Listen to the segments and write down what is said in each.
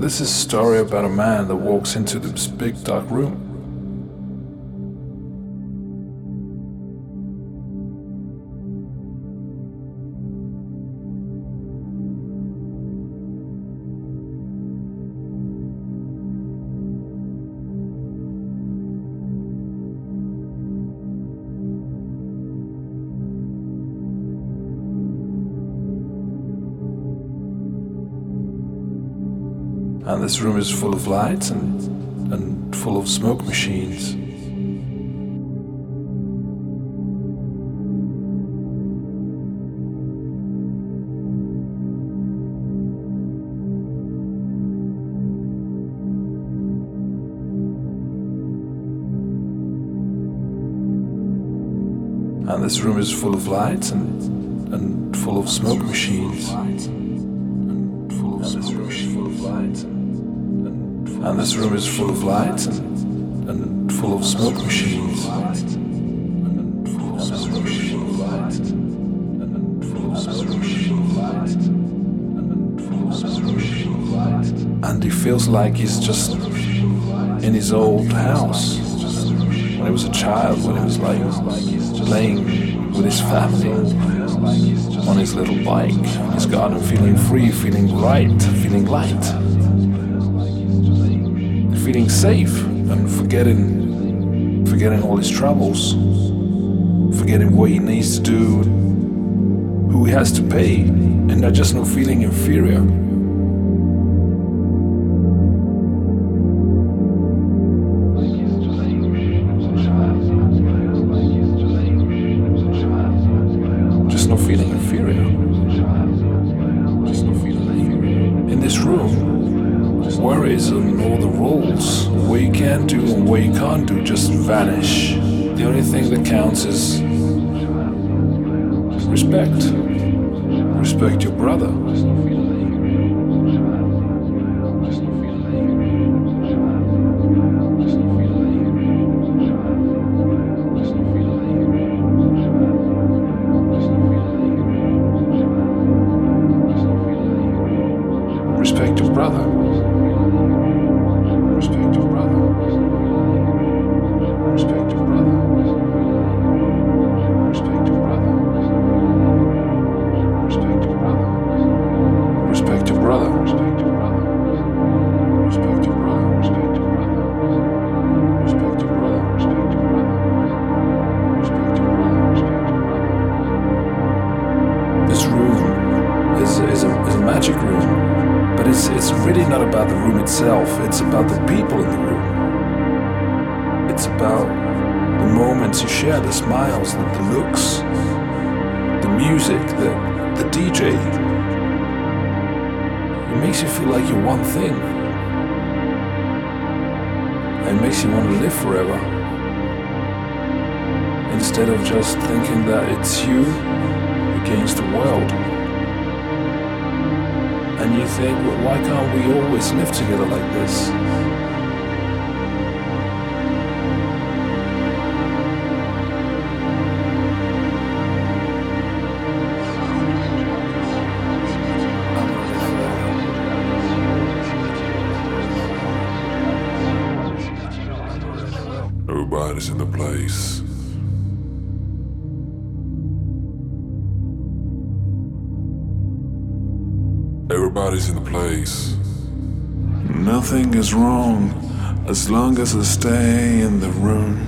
This is a story about a man that walks into this big dark room. This room is full of lights and, and full of smoke machines. And this room is full of lights and, and full of smoke machines. And this room is full of lights and, full of smoke machines. And full of smoke machines. And he feels like he's just in his old house when he was a child, when he was like playing with his family on his little bike his garden, feeling free, feeling right, feeling light feeling safe and forgetting forgetting all his troubles forgetting what he needs to do who he has to pay and not just not feeling inferior moments you share, the smiles, the, the looks, the music, the, the DJ. It makes you feel like you're one thing. And it makes you want to live forever. Instead of just thinking that it's you against the world. And you think, well, why can't we always live together like this? In the place. Everybody's in the place. Nothing is wrong as long as I stay in the room.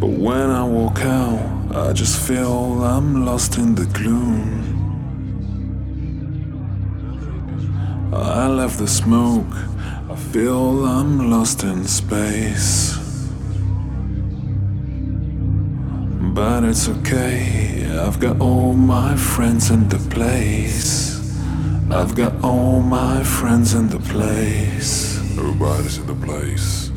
But when I walk out, I just feel I'm lost in the gloom. I left the smoke, feel I'm lost in space. But it's okay, I've got all my friends in the place. I've got all my friends in the place. Everybody's in the place.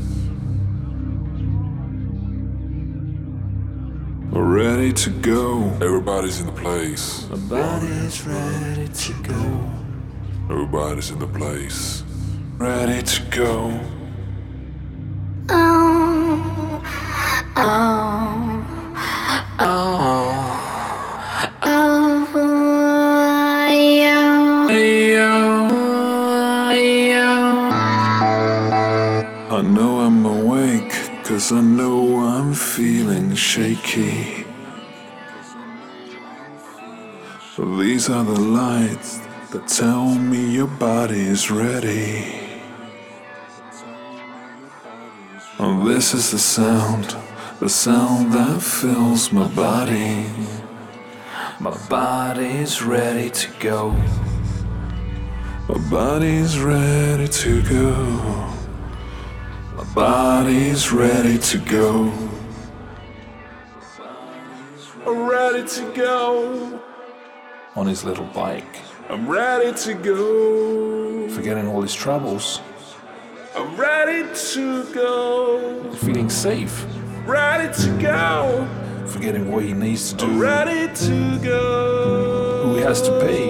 Ready to go. Everybody's in the place. My body's ready to go. Everybody's in the place ready to go. Oh, oh, oh, oh, I know I'm awake, cause I know I'm feeling shaky. These are the lights that tell me your body's ready. And this is the sound, the sound that fills my body. My body's ready to go. My body's ready to go. My body's ready to go. I'm ready to go. On his little bike. I'm ready to go. Forgetting all his troubles. I'm ready to go. Feeling safe. Ready to go. Forgetting what he needs to do. I'm ready to go. Who he has to pay.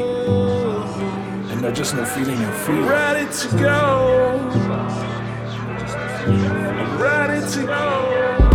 And not just no feeling and fear. Ready to go. I'm ready to go.